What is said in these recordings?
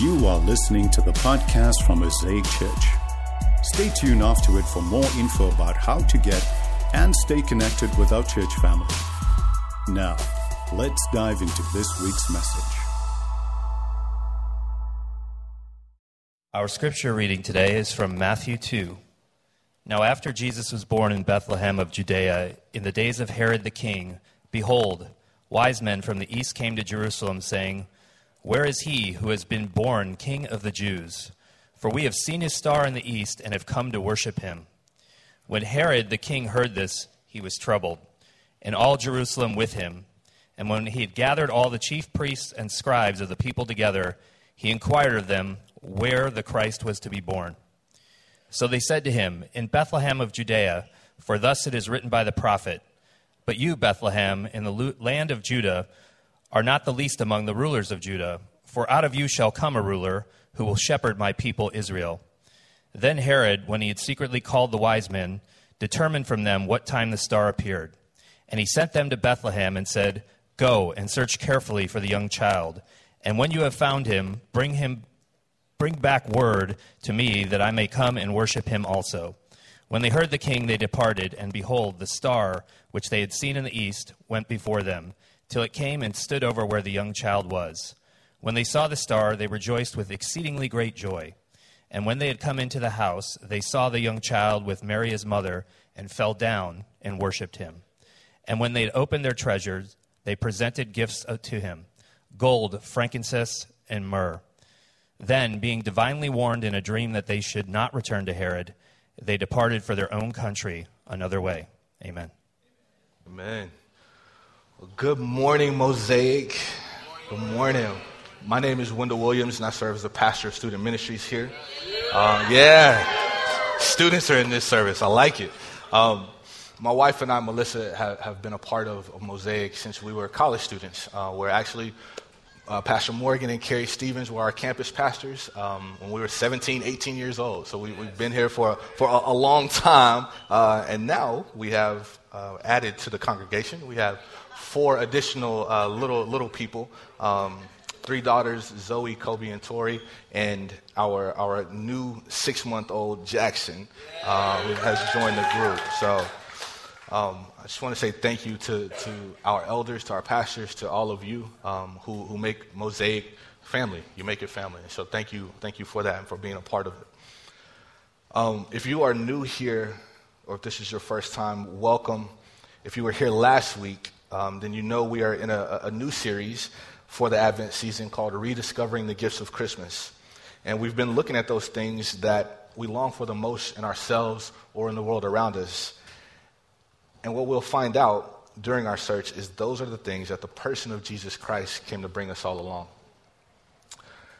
You are listening to the podcast from Mosaic Church. Stay tuned after it for more info about how to get and stay connected with our church family. Now, let's dive into this week's message. Our scripture reading today is from Matthew 2. Now, after Jesus was born in Bethlehem of Judea, in the days of Herod the king, behold, wise men from the east came to Jerusalem, saying, where is he who has been born King of the Jews? For we have seen his star in the east and have come to worship him. When Herod the king heard this, he was troubled, and all Jerusalem with him. And when he had gathered all the chief priests and scribes of the people together, he inquired of them where the Christ was to be born. So they said to him, In Bethlehem of Judea, for thus it is written by the prophet, But you, Bethlehem, in the land of Judah, are not the least among the rulers of Judah, for out of you shall come a ruler who will shepherd my people Israel. Then Herod, when he had secretly called the wise men, determined from them what time the star appeared. And he sent them to Bethlehem and said, Go and search carefully for the young child, and when you have found him, bring him bring back word to me that I may come and worship him also. When they heard the king, they departed, and behold, the star which they had seen in the east went before them till it came and stood over where the young child was. When they saw the star, they rejoiced with exceedingly great joy. And when they had come into the house, they saw the young child with Mary his mother, and fell down and worshipped him. And when they had opened their treasures, they presented gifts uh, to him gold, frankincense, and myrrh. Then, being divinely warned in a dream that they should not return to Herod, they departed for their own country another way. Amen. Amen. Good morning, Mosaic. Good morning. My name is Wendell Williams, and I serve as the pastor of student ministries here. Uh, yeah, students are in this service. I like it. Um, my wife and I, Melissa, have, have been a part of, of, Mosaic since we were college students. Uh, we're actually uh, Pastor Morgan and Carrie Stevens were our campus pastors um, when we were 17, 18 years old. So we, have been here for, for a, a long time. Uh, and now we have uh, added to the congregation. We have four additional uh, little little people. Um, three daughters, Zoe, Kobe, and Tori, and our our new six month old Jackson, uh, who has joined the group. So. Um, I just want to say thank you to, to our elders, to our pastors, to all of you um, who, who make Mosaic family. You make it family. So thank you, thank you for that and for being a part of it. Um, if you are new here, or if this is your first time, welcome. If you were here last week, um, then you know we are in a, a new series for the Advent season called Rediscovering the Gifts of Christmas. And we've been looking at those things that we long for the most in ourselves or in the world around us. And what we'll find out during our search is those are the things that the person of Jesus Christ came to bring us all along.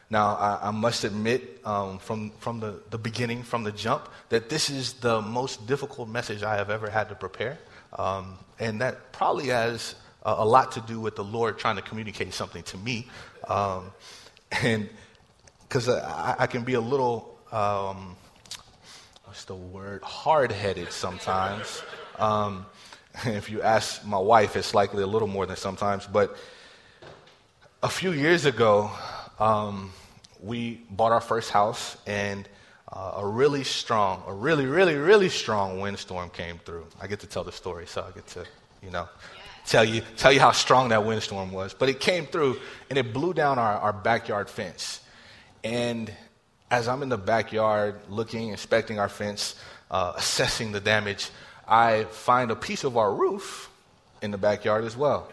Now, I, I must admit um, from, from the, the beginning, from the jump, that this is the most difficult message I have ever had to prepare. Um, and that probably has a, a, lot to do with the Lord trying to communicate something to me. Um, and because I, I, can be a little, um, what's the word, hard headed sometimes. Um, if you ask my wife, it's likely a little more than sometimes. But a few years ago, um, we bought our first house, and uh, a really strong, a really, really, really strong windstorm came through. I get to tell the story, so I get to, you know, tell you, tell you how strong that windstorm was. But it came through and it blew down our, our backyard fence. And as I'm in the backyard looking, inspecting our fence, uh, assessing the damage, I find a piece of our roof in the backyard as well.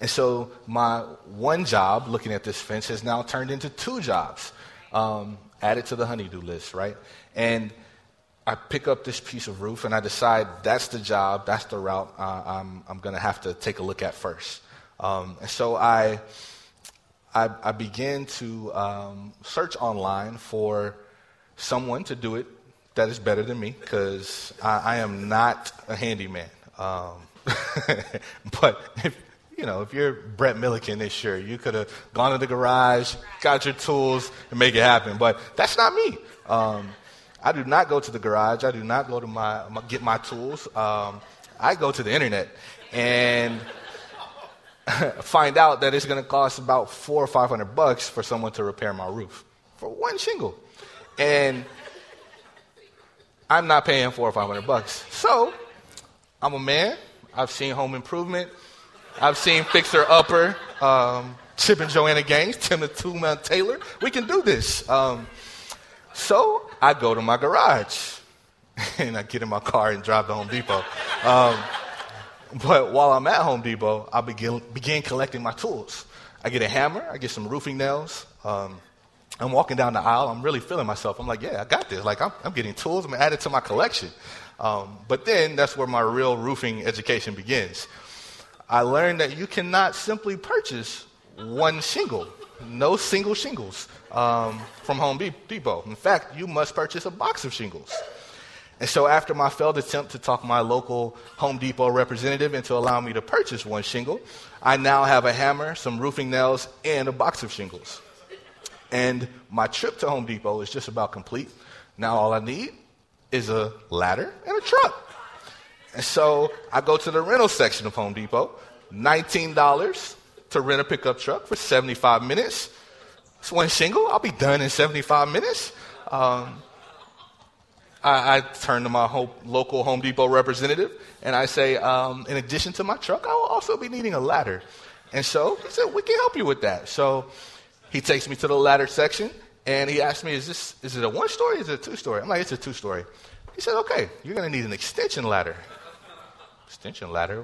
And so my one job looking at this fence has now turned into two jobs. Um, added to the honeydew list, right? And I pick up this piece of roof and I decide that's the job, that's the route uh, I'm, I'm going to have to take a look at first. Um, and so I, I, I to um, search online for someone to do it that is better than me because I, I, am not a handyman. Um, but if, you know, if you're Brett Milliken, then sure, you could have gone to the garage, got your tools, and make it happen. But that's not me. Um, I do not go to the garage. I do not go to my, my get my tools. Um, I go to the internet, and find out that it's going to cost about four or five hundred bucks for someone to repair my roof for one shingle. And I'm not paying four or five hundred bucks. So I'm a man. I've seen Home Improvement. I've seen Fixer Upper, um, Chip and Joanna Gaines, Tim the Two Taylor. We can do this. Um, so I go to my garage and I get in my car and drive to Home Depot. Um, but while I'm at Home Depot, I begin, begin collecting my tools. I get a hammer, I get some roofing nails. Um, I'm walking down the aisle, I'm really feeling myself. I'm like, yeah, I got this. Like, I'm, I'm getting tools, I'm going to add it to my collection. Um, but then that's where my real roofing education begins. I learned that you cannot simply purchase one shingle, no single shingles um, from Home Depot. In fact, you must purchase a box of shingles. And so, after my failed attempt to talk my local Home Depot representative into allowing me to purchase one shingle, I now have a hammer, some roofing nails, and a box of shingles. And my trip to Home Depot is just about complete. Now, all I need is a ladder and a truck. And so, I go to the rental section of Home Depot, $19 to rent a pickup truck for 75 minutes. It's one shingle, I'll be done in 75 minutes. Um, I, I turn to my local Home Depot representative and I say, um, in addition to my truck, I will also be needing a ladder. And so he said, we can help you with that. So he takes me to the ladder section and he asked me, is, this, is it a one story? Is it a two story? I'm like, it's a two story. He said, okay, you're to need an extension ladder. Extension ladder?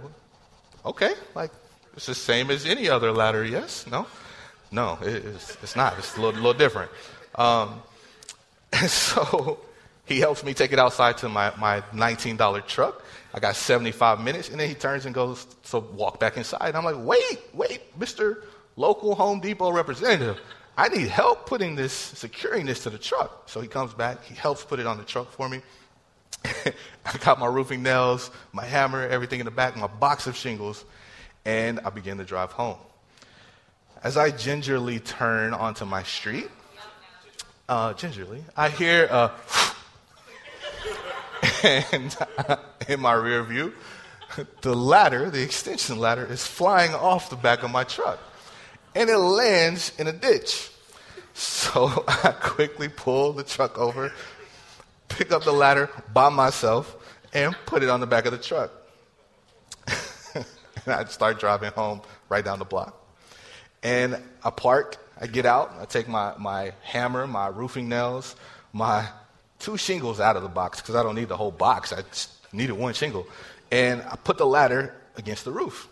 Okay, like it's the same as any other ladder, yes? No? No, it, it's, it's not. It's a little, little different. Um, and so he helps me take it outside to my, my $19 truck. I got 75 minutes, and then he turns and goes, so walk back inside. I'm like, wait, wait, Mr. Local Home Depot representative. I need help putting this, securing this to the truck. So he comes back, he helps put it on the truck for me. I got my roofing nails, my hammer, everything in the back, my box of shingles, and I begin to drive home. As I gingerly turn onto my street, uh, gingerly, I hear a and in my rear view, the ladder, the extension ladder, is flying off the back of my truck. And it lands in a ditch. So I quickly pull the truck over, pick up the ladder by myself, and put it on the back of the truck. and I start driving home right down the block. And I park, I get out, I take my, my hammer, my roofing nails, my two shingles out of the box because I don't need the whole box. I just needed one shingle. And I put the ladder against the roof.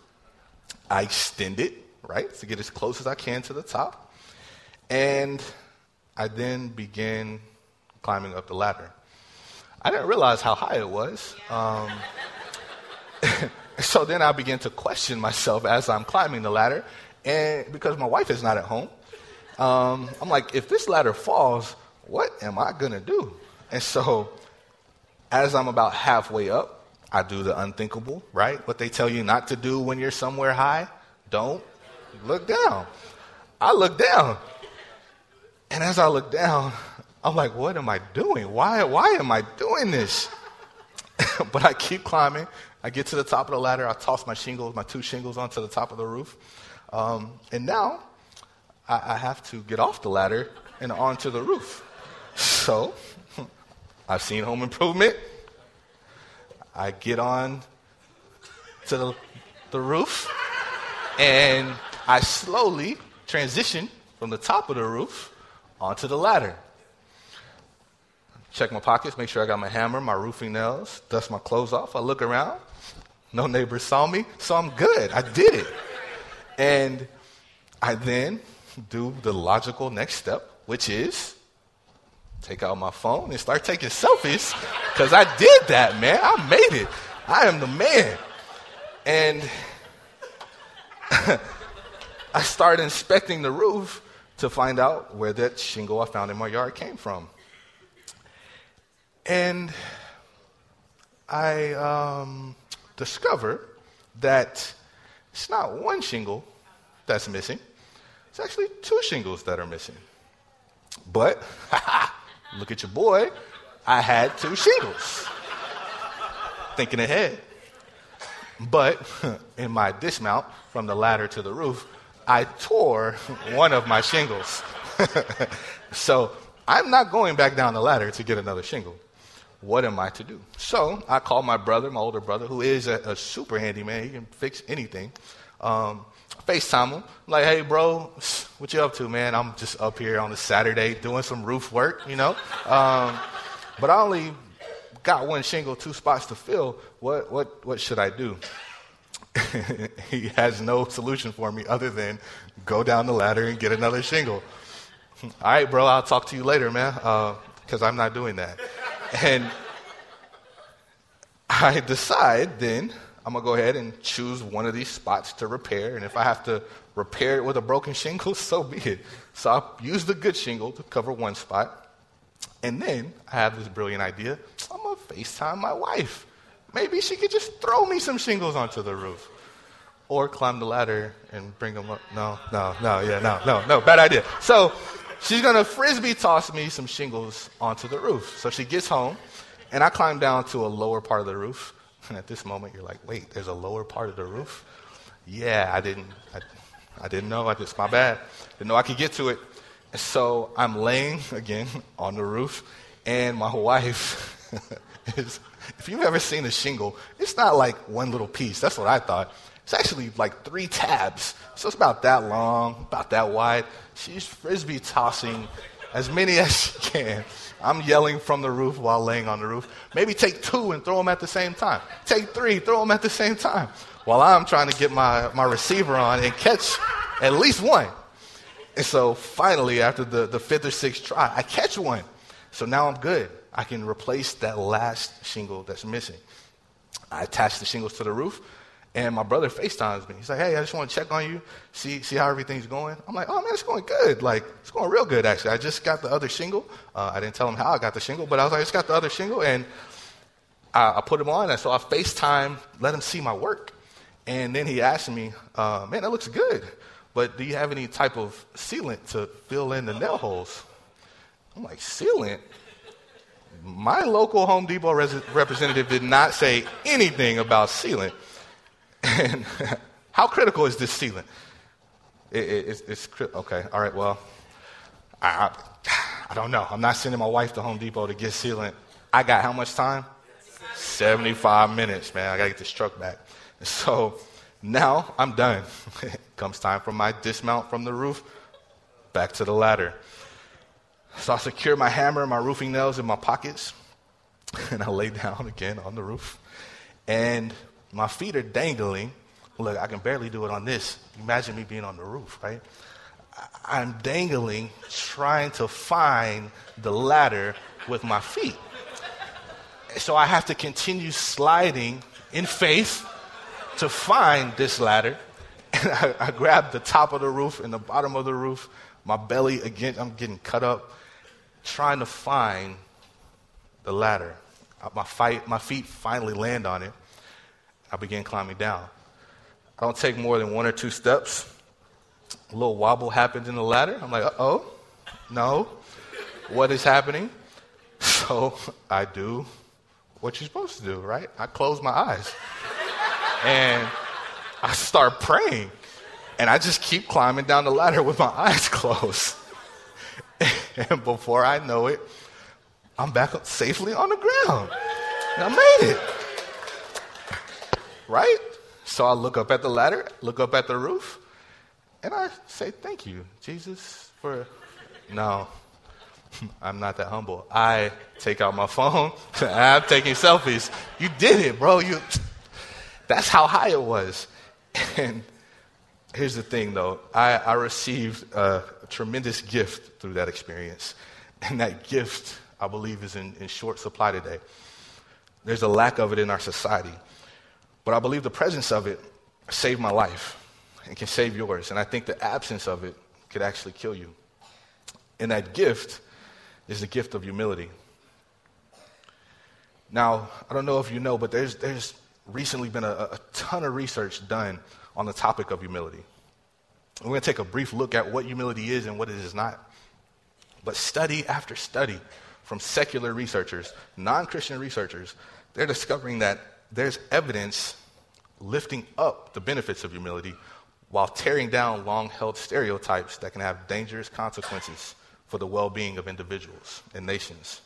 I extend it, right, to get as close as I can to the top. And I then begin climbing up the ladder. I didn't realize how high it was. Um, so then I begin to question myself as I'm climbing the ladder. And because my wife is not at home, um, I'm like, if this ladder falls, what am I going to do? And so, as I'm about halfway up, I do the unthinkable, right? What they tell you not to do when you're somewhere high don't look down. I look down. And as I look down, I'm like, what am I doing? Why, why am I doing this? but I keep climbing. I get to the top of the ladder. I toss my shingles, my two shingles, onto the top of the roof. Um, and now I, I have to get off the ladder and onto the roof. So I've seen home improvement. I get on to the, the roof and I slowly transition from the top of the roof onto the ladder. Check my pockets, make sure I got my hammer, my roofing nails, dust my clothes off. I look around. No neighbors saw me, so I'm good. I did it. And I then do the logical next step, which is take out my phone and start taking selfies because I did that, man. I made it. I am the man. And I started inspecting the roof to find out where that shingle I found in my yard came from. And I um, discovered that it's not one shingle that's missing, it's actually two shingles that are missing. But, Look at your boy. I had two shingles. Thinking ahead. But in my dismount from the ladder to the roof, I tore one of my shingles. so I'm not going back down the ladder to get another shingle. What am I to do? So I called my brother, my older brother, who is a, a super handyman. He can fix anything. Um, FaceTime him. I'm like, hey, bro, what you up to, man? I'm just up here on a Saturday doing some roof work, you know? Um, but I only got one shingle, two spots to fill. What, what, what should I do? he has no solution for me other than go down the ladder and get another shingle. All right, bro, I'll talk to you later, man, because uh, I'm not doing that. And I decide then I'm going to go ahead and choose one of these spots to repair. And if I have to repair it with a broken shingle, so be it. So I use the good shingle to cover one spot. And then I have this brilliant idea I'm going to FaceTime my wife. Maybe she could just throw me some shingles onto the roof. Or climb the ladder and bring them up. No, no, no, yeah, no, no, no, bad idea. So she's to frisbee toss me some shingles onto the roof. So she gets home, and I climb down to a lower part of the roof. And at this moment, you're like, wait, there's a lower part of the roof? Yeah, I didn't, I, I didn't know. I just, my bad. Didn't know I could get to it. And so I'm laying again on the roof, and my wife is, if you've ever seen a shingle, it's not like one little piece. That's what I thought. It's actually like three tabs. So it's about that long, about that wide. She's frisbee tossing as many as she can. I'm yelling from the roof while laying on the roof. Maybe take two and throw them at the same time. Take three, throw them at the same time. While I'm trying to get my, my receiver on and catch at least one. And so finally, after the, the fifth or sixth try, I catch one. So now I'm good. I can replace that last shingle that's missing. I attach the shingles to the roof. And my brother FaceTimes me. He's like, hey, I just want to check on you, see, see how everything's going. I'm like, oh, man, it's going good. Like, it's going real good, actually. I just got the other shingle. Uh, I didn't tell him how I got the shingle, but I was like, I just got the other shingle. And I, I put him on. And so I FaceTime, let him see my work. And then he asked me, uh, man, that looks good. But do you have any type of sealant to fill in the nail holes? I'm like, sealant? My local Home Depot res- representative did not say anything about sealant. And how critical is this sealant? It, it, it's, it's okay. All right. Well, I, I, I don't know. I'm not sending my wife to Home Depot to get sealant. I got how much time? 75 minutes, man. I got to get this truck back. So now I'm done. Comes time for my dismount from the roof back to the ladder. So I secure my hammer and my roofing nails in my pockets, and I lay down again on the roof. And my feet are dangling. Look, I can barely do it on this. Imagine me being on the roof, right? I'm dangling, trying to find the ladder with my feet. So I have to continue sliding in faith to find this ladder. And I, I grab the top of the roof and the bottom of the roof. My belly, again, I'm getting cut up, trying to find the ladder. My, fight, my feet finally land on it. I begin climbing down. I don't take more than one or two steps. A little wobble happens in the ladder. I'm like, uh oh, no. What is happening? So I do what you're supposed to do, right? I close my eyes and I start praying. And I just keep climbing down the ladder with my eyes closed. And before I know it, I'm back up safely on the ground. And I made it right? So I look up at the ladder, look up at the roof, and I say, Thank you, Jesus, for. No, I'm not that humble. I take out my phone, I'm taking selfies. You did it, bro. You. That's how high it was. And here's the thing, though I, I received a, tremendous gift through that experience. And that gift, I believe, is in, in short supply today. There's a lack of it in our society. But I believe the presence of it saved my life and can save yours. And I think the absence of it could actually kill you. And that gift is the gift of humility. Now, I don't know if you know, but there's, there's recently been a, a ton of research done on the topic of humility. We're going to take a brief look at what humility is and what it is not. But study after study from secular researchers, non Christian researchers, they're discovering that there's evidence lifting up the benefits of humility while tearing down long held stereotypes that can have dangerous consequences for the well being of individuals and nations.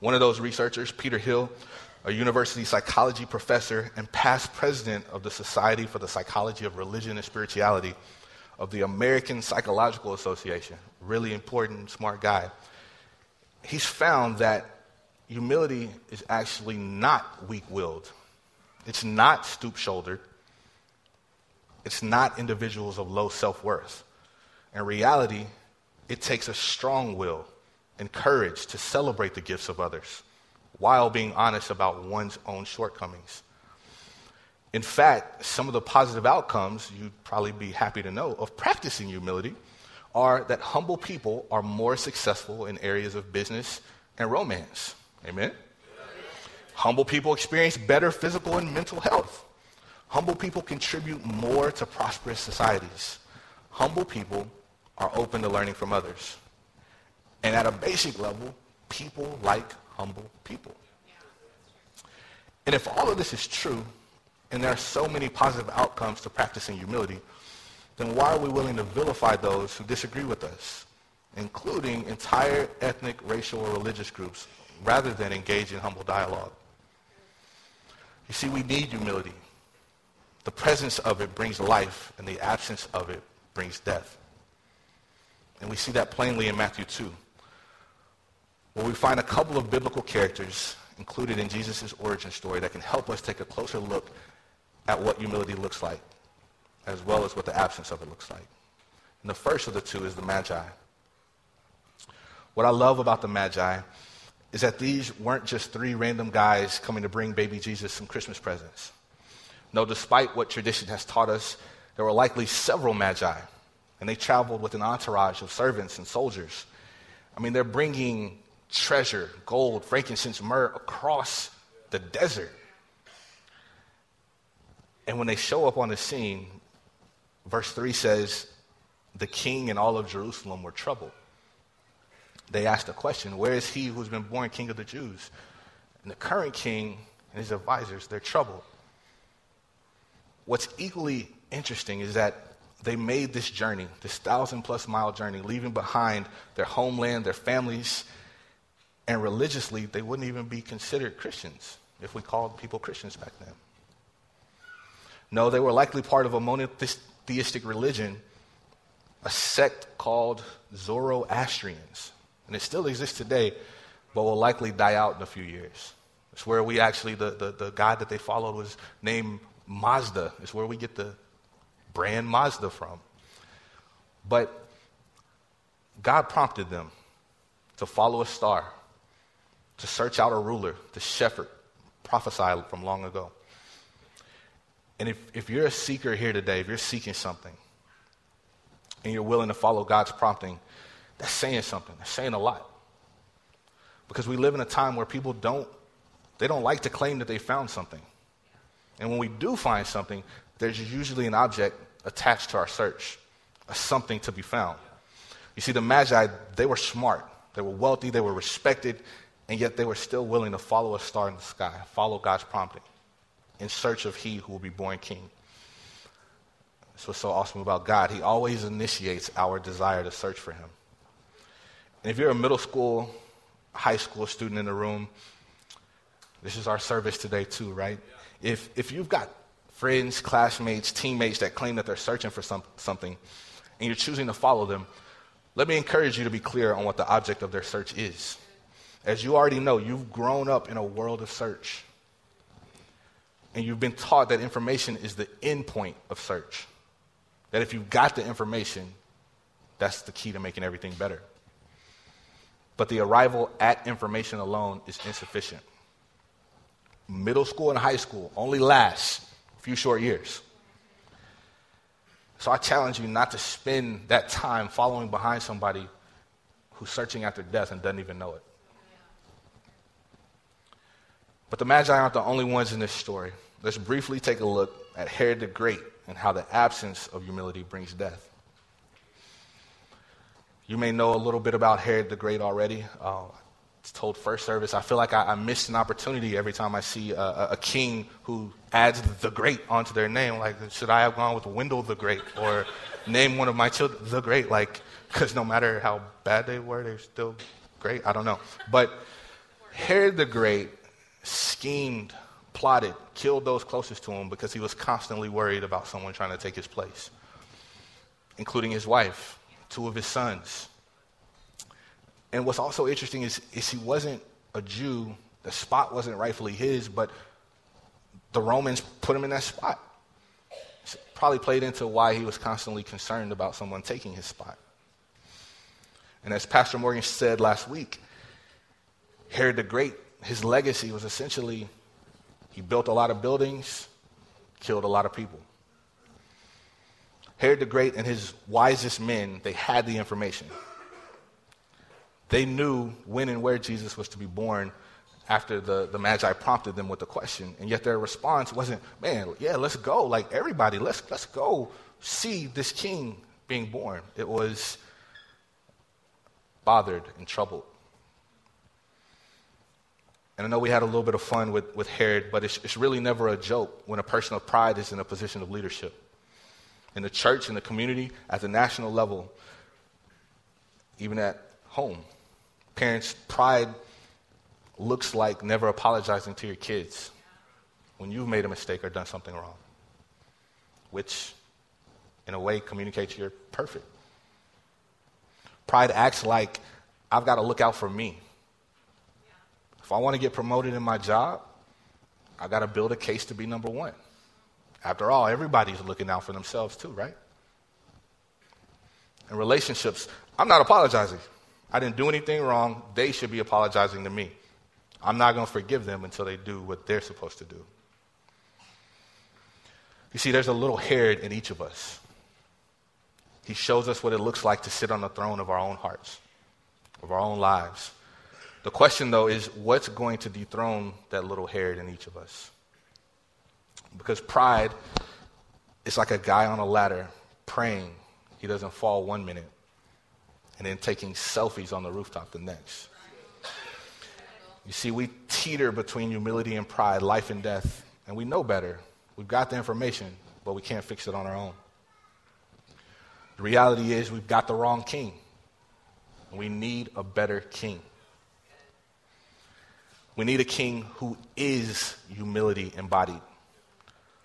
One of those researchers, Peter Hill, a university psychology professor and past president of the Society for the Psychology of Religion and Spirituality of the American Psychological Association, really important, smart guy. He's found that humility is actually not weak willed, it's not stoop shouldered, it's not individuals of low self worth. In reality, it takes a strong will and courage to celebrate the gifts of others while being honest about one's own shortcomings. In fact, some of the positive outcomes you'd probably be happy to know of practicing humility are that humble people are more successful in areas of business and romance. Amen? Humble people experience better physical and mental health. Humble people contribute more to prosperous societies. Humble people are open to learning from others. And at a basic level, people like humble people. And if all of this is true, and there are so many positive outcomes to practicing humility, then why are we willing to vilify those who disagree with us, including entire ethnic, racial, or religious groups, rather than engage in humble dialogue? You see, we need humility. The presence of it brings life, and the absence of it brings death. And we see that plainly in Matthew 2, where we find a couple of biblical characters included in Jesus' origin story that can help us take a closer look at what humility looks like, as well as what the absence of it looks like. And the first of the two is the Magi. What I love about the Magi is that these weren't just three random guys coming to bring baby Jesus some Christmas presents. No, despite what tradition has taught us, there were likely several Magi, and they traveled with an entourage of servants and soldiers. I mean, they're bringing treasure, gold, frankincense, myrrh across the desert. And when they show up on the scene, verse 3 says, the king and all of Jerusalem were troubled. They asked the question, Where is he who's been born king of the Jews? And the current king and his advisors, they're troubled. What's equally interesting is that they made this journey, this thousand plus mile journey, leaving behind their homeland, their families, and religiously, they wouldn't even be considered Christians if we called people Christians back then. No, they were likely part of a monotheistic religion, a sect called Zoroastrians. And it still exists today, but will likely die out in a few years. It's where we actually, the, the, the God that they followed was named Mazda. It's where we get the brand Mazda from. But God prompted them to follow a star, to search out a ruler, the shepherd, prophesied from long ago. And if, if you're a seeker here today, if you're seeking something, and you're willing to follow God's prompting, that's saying something. That's saying a lot. Because we live in a time where people don't, they don't like to claim that they found something. And when we do find something, there's usually an object attached to our search, a something to be found. You see, the Magi, they were smart, they were wealthy, they were respected, and yet they were still willing to follow a star in the sky, follow God's prompting in search of he who will be born king. That's what's so awesome about God. He always initiates our desire to search for him. And if you're a middle school, high school student in the room, this is our service today too, right? If, if you've got friends, classmates, teammates that claim that they're searching for some, something and you're choosing to follow them, let me encourage you to be clear on what the object of their search is. As you already know, you've grown up in a world of search and you've been taught that information is the end point of search. That if you've got the information, that's the key to making everything better. But the arrival at information alone is insufficient. Middle school and high school only lasts a few short years. So I challenge you not to spend that time following behind somebody who's searching after death and doesn't even know it. But the Magi aren't the only ones in this story. Let's briefly take a look at Herod the Great and how the absence of humility brings death. You may know a little bit about Herod the Great already. Uh, told first service, I feel like I, I missed an opportunity every time I see a, a, king who adds the great onto their name. Like, should I have gone with Wendell the Great or name one of my children the Great? Like, because no matter how bad they were, they're still great. I don't know. But Herod the Great schemed, plotted, killed those closest to him because he was constantly worried about someone trying to take his place, including his wife, two of his sons. And what's also interesting is, is he wasn't a Jew. The spot wasn't rightfully his, but the Romans put him in that spot. probably played into why he was constantly concerned about someone taking his spot. And as Pastor Morgan said last week, Herod the Great, his legacy was essentially he built a lot of buildings, killed a lot of people. Herod the Great and his wisest men, they had the information. They knew when and where Jesus was to be born after the, the Magi prompted them with the question. And yet their response wasn't, man, yeah, let's go. Like everybody, let's, let's go see this king being born. It was bothered and troubled. And I know we had a little bit of fun with, with Herod, but it's, it's really never a joke when a person of pride is in a position of leadership. In the church, in the community, at the national level, even at home. Parents, pride looks like never apologizing to your kids when you've made a mistake or done something wrong, which, in a way, communicates you're perfect. Pride acts like I've got to look out for me. If I want to get promoted in my job, I got to build a case to be number one. After all, everybody's looking out for themselves too, right? In relationships, I'm not apologizing. I didn't do anything wrong. They should be apologizing to me. I'm not going to forgive them until they do what they're supposed to do. You see, there's a little Herod in each of us. He shows us what it looks like to sit on the throne of our own hearts, of our own lives. The question, though, is what's going to dethrone that little Herod in each of us? Because pride is like a guy on a ladder praying he doesn't fall one minute and then taking selfies on the rooftop the next. You see, we teeter between humility and pride, life and death, and we know better. We've got the information, but we can't fix it on our own. The reality is, we've got the wrong king. We need a better king. We need a king who is humility embodied.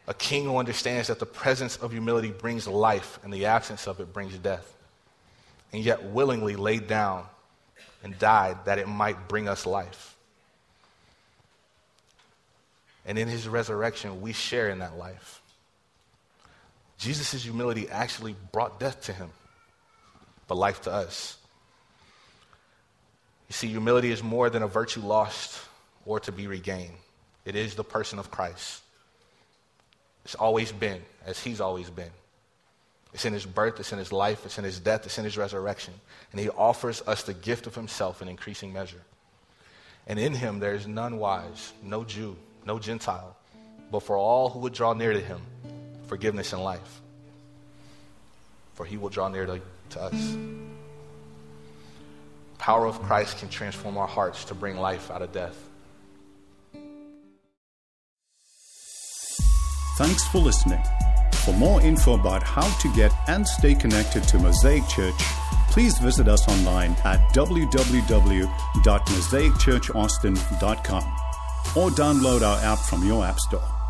A king who understands that the presence of humility brings life and the absence of it brings death and yet willingly laid down and died that it might bring us life. And in his resurrection, we share in that life. Jesus' humility actually brought death to him, but life to us. You see, humility is more than a virtue lost or to be regained, it is the person of Christ. It's always been, as he's always been. It's in his birth, it's in his life, it's in his death, it's in his resurrection. And he offers us the gift of himself in increasing measure. And in him there is none wise, no Jew, no Gentile, but for all who would draw near to him, forgiveness and life. For he will draw near to, to us. Power of Christ can transform our hearts to bring life out of death. Thanks for listening. For more info about how to get and stay connected to Mosaic Church, please visit us online at www.mosaicchurchaustin.com or download our app from your App Store.